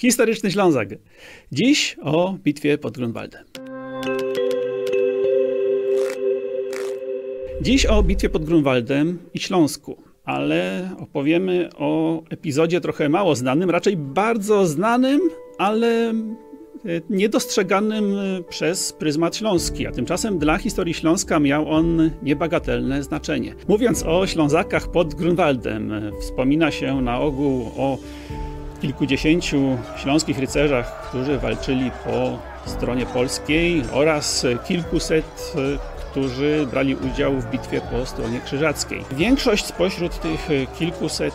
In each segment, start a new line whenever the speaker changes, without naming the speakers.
Historyczny Ślązak. Dziś o bitwie pod Grunwaldem. Dziś o bitwie pod Grunwaldem i Śląsku, ale opowiemy o epizodzie trochę mało znanym, raczej bardzo znanym, ale niedostrzeganym przez pryzmat śląski, a tymczasem dla historii Śląska miał on niebagatelne znaczenie. Mówiąc o Ślązakach pod Grunwaldem, wspomina się na ogół o kilkudziesięciu śląskich rycerzach, którzy walczyli po stronie polskiej oraz kilkuset którzy brali udział w bitwie po stronie krzyżackiej. Większość spośród tych kilkuset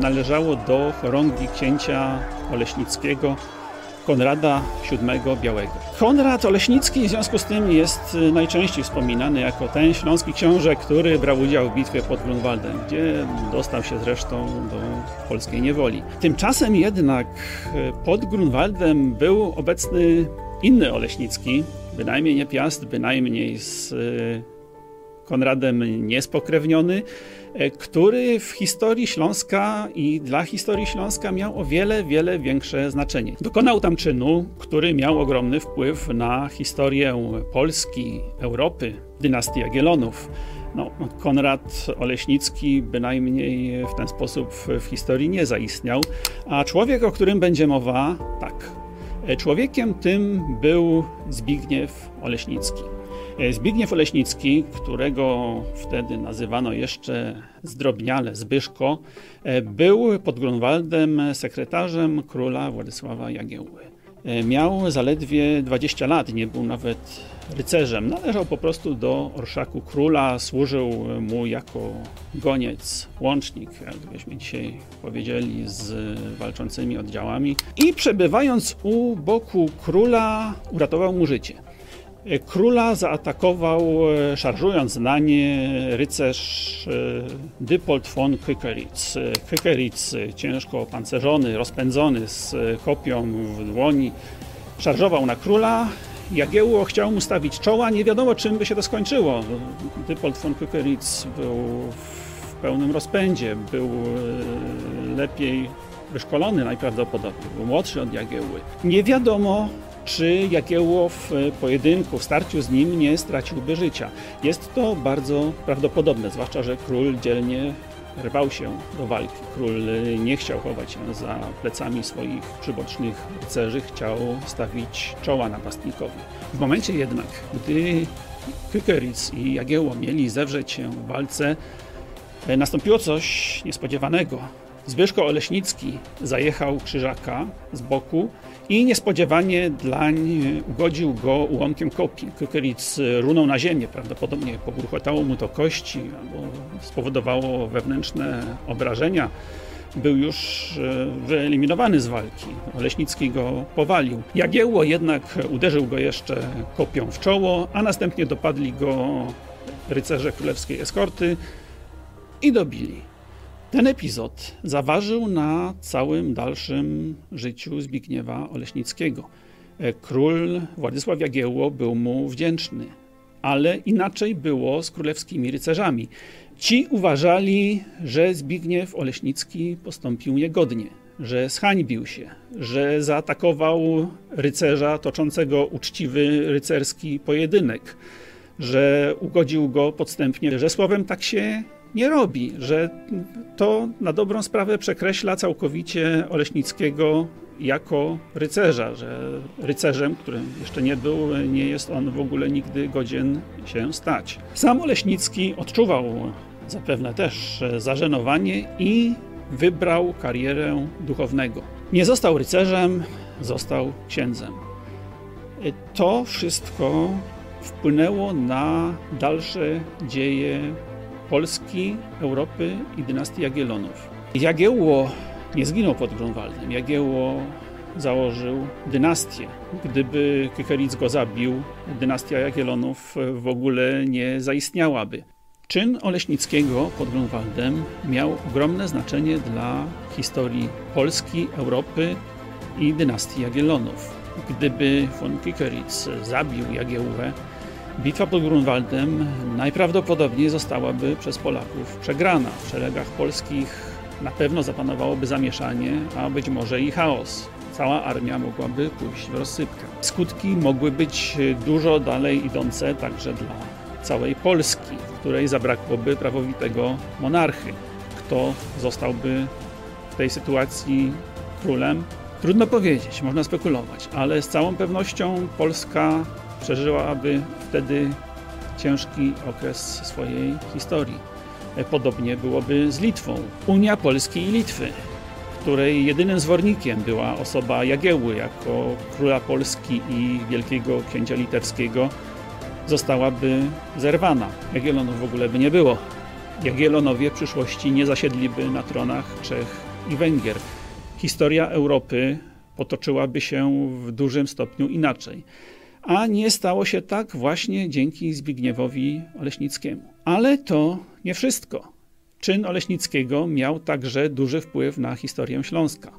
należało do chorągi księcia Oleśnickiego, Konrada VII Białego. Konrad Oleśnicki w związku z tym jest najczęściej wspominany jako ten śląski książę, który brał udział w bitwie pod Grunwaldem, gdzie dostał się zresztą do polskiej niewoli. Tymczasem jednak pod Grunwaldem był obecny inny Oleśnicki, bynajmniej nie Piast, bynajmniej z Konradem niespokrewniony, który w historii Śląska i dla historii Śląska miał o wiele, wiele większe znaczenie. Dokonał tam czynu, który miał ogromny wpływ na historię Polski, Europy, dynastii Jagiellonów. No, Konrad Oleśnicki bynajmniej w ten sposób w historii nie zaistniał, a człowiek, o którym będzie mowa, tak. E, człowiekiem tym był Zbigniew Oleśnicki. E, Zbigniew Oleśnicki, którego wtedy nazywano jeszcze zdrobniale Zbyszko, e, był pod Grunwaldem sekretarzem króla Władysława Jagiełły. E, miał zaledwie 20 lat, nie był nawet rycerzem. Należał po prostu do orszaku króla, służył mu jako goniec, łącznik, jakbyśmy dzisiaj powiedzieli, z walczącymi oddziałami. I przebywając u boku króla, uratował mu życie. Króla zaatakował, e, szarżując na nie, rycerz e, Dypold von Kykeritz. Kykeritz, ciężko opancerzony, rozpędzony z kopią w dłoni, szarżował na króla. Jagiełło chciał mu stawić czoła, nie wiadomo czym by się to skończyło. Dypold von Kykeritz był w pełnym rozpędzie, był e, lepiej wyszkolony najprawdopodobniej, był młodszy od Jagiełły. Nie wiadomo czy Jagiełło w pojedynku, w starciu z nim nie straciłby życia. Jest to bardzo prawdopodobne, zwłaszcza, że król dzielnie rwał się do walki. Król nie chciał chować się za plecami swoich przybocznych rycerzy, chciał stawić czoła napastnikowi. W momencie jednak, gdy Kykeritz i Jagiełło mieli zewrzeć się w walce, nastąpiło coś niespodziewanego. Zbyszko Oleśnicki zajechał krzyżaka z boku i niespodziewanie dlań ugodził go ułomkiem kopii. Kukeric runął na ziemię, prawdopodobnie pogruchotało mu to kości albo spowodowało wewnętrzne obrażenia. Był już e, wyeliminowany z walki. Oleśnicki go powalił. Jagiełło jednak uderzył go jeszcze kopią w czoło, a następnie dopadli go rycerze królewskiej eskorty i dobili. Ten epizod zaważył na całym dalszym życiu Zbigniewa Oleśnickiego. E, król Władysław Jagiełło był mu wdzięczny, ale inaczej było z królewskimi rycerzami. Ci uważali, że Zbigniew Oleśnicki postąpił niegodnie, że zhańbił się, że zaatakował rycerza toczącego uczciwy rycerski pojedynek, że ugodził go podstępnie, że słowem tak się nie robi, że to na dobrą sprawę przekreśla całkowicie Oleśnickiego jako rycerza, że rycerzem, którym jeszcze nie był, nie jest on w ogóle nigdy godzien się stać. Sam Oleśnicki odczuwał zapewne też zażenowanie i wybrał karierę duchownego. Nie został rycerzem, został księdzem. To wszystko wpłynęło na dalsze dzieje Polski, Europy i dynastii Jagiellonów. Jagiełło nie zginął pod Grunwaldem. Jagiełło założył dynastię. Gdyby Kykeritz go zabił, dynastia Jagiellonów w ogóle nie zaistniałaby. Czyn Oleśnickiego pod Grunwaldem miał ogromne znaczenie dla historii Polski, Europy i dynastii Jagiellonów. Gdyby von Kykeritz zabił Jagiełłę, Bitwa pod Grunwaldem najprawdopodobniej zostałaby przez Polaków przegrana. W szeregach polskich na pewno zapanowałoby zamieszanie, a być może i chaos. cała armia mogłaby pójść w rozsypkę. Skutki mogły być dużo dalej idące także dla całej Polski, w której zabrakłoby prawowitego monarchy. Kto zostałby w tej sytuacji królem? Trudno powiedzieć, można spekulować, ale z całą pewnością Polska przeżyłaby wtedy ciężki okres swojej historii. Podobnie byłoby z Litwą. Unia Polski i Litwy, której jedynym zwornikiem była osoba Jagiełły jako króla Polski i wielkiego księcia litewskiego, zostałaby zerwana. Jagiellonów w ogóle by nie było. Jagiellonowie w przyszłości nie zasiedliby na tronach Czech i Węgier. Historia Europy potoczyłaby się w dużym stopniu inaczej. A nie stało się tak właśnie dzięki Zbigniewowi Oleśnickiemu. Ale to nie wszystko. Czyn Oleśnickiego miał także duży wpływ na historię Śląska.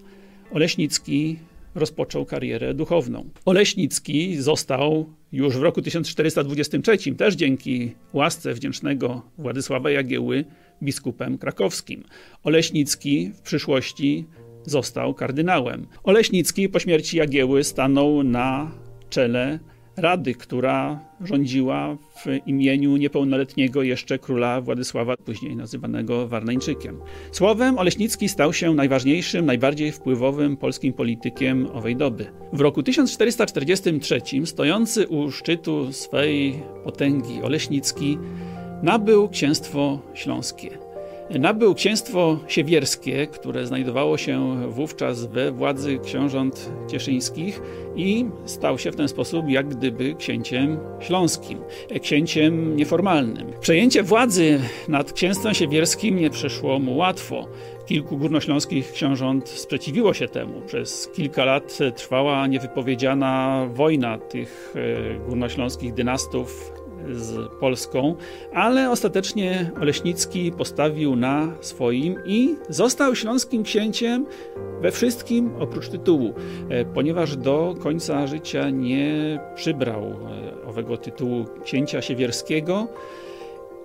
Oleśnicki rozpoczął karierę duchowną. Oleśnicki został już w roku 1423, też dzięki łasce wdzięcznego Władysława Jagieły, biskupem krakowskim. Oleśnicki w przyszłości został kardynałem. Oleśnicki po śmierci Jagieły stanął na czele rady, która rządziła w imieniu niepełnoletniego jeszcze króla Władysława, później nazywanego Warneńczykiem. Słowem, Oleśnicki stał się najważniejszym, najbardziej wpływowym polskim politykiem owej doby. W roku 1443, stojący u szczytu swej potęgi Oleśnicki, nabył księstwo śląskie. Nabył księstwo siewierskie, które znajdowało się wówczas we władzy książąt cieszyńskich i stał się w ten sposób jak gdyby księciem śląskim, księciem nieformalnym. Przejęcie władzy nad księstwem siewierskim nie przyszło mu łatwo. Kilku górnośląskich książąt sprzeciwiło się temu. Przez kilka lat trwała niewypowiedziana wojna tych e, górnośląskich dynastów z Polską, ale ostatecznie Oleśnicki postawił na swoim i został śląskim księciem we wszystkim oprócz tytułu, e, ponieważ do końca życia nie przybrał e, owego tytułu księcia siewierskiego,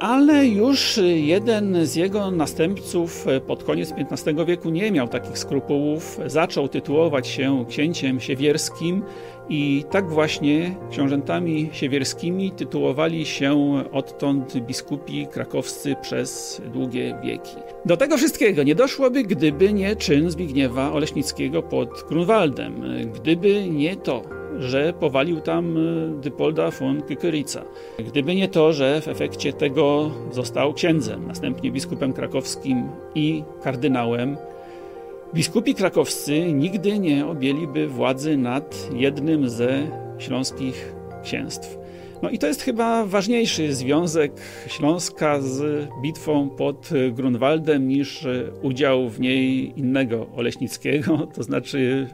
ale już jeden z jego następców pod koniec XV wieku nie miał takich skrupułów. Zaczął tytułować się księciem siewierskim i tak właśnie książętami siewierskimi tytułowali się odtąd biskupi krakowscy przez długie wieki. Do tego wszystkiego nie doszłoby, gdyby nie czyn Zbigniewa Oleśnickiego pod Grunwaldem, gdyby nie to, że powalił tam Dypolda von Kykyrica. Gdyby nie to, że w efekcie tego został księdzem, następnie biskupem krakowskim i kardynałem, Biskupi krakowscy nigdy nie objęliby władzy nad jednym ze śląskich księstw. No i to jest chyba ważniejszy związek Śląska z bitwą pod Grunwaldem niż udział w niej innego Oleśnickiego, to znaczy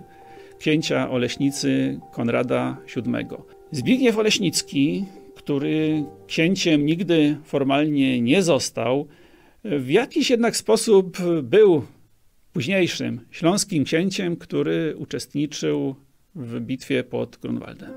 księcia Oleśnicy Konrada VII. Zbigniew Oleśnicki, który księciem nigdy formalnie nie został, w jakiś jednak sposób był późniejszym śląskim księciem, który uczestniczył w bitwie pod Grunwaldem.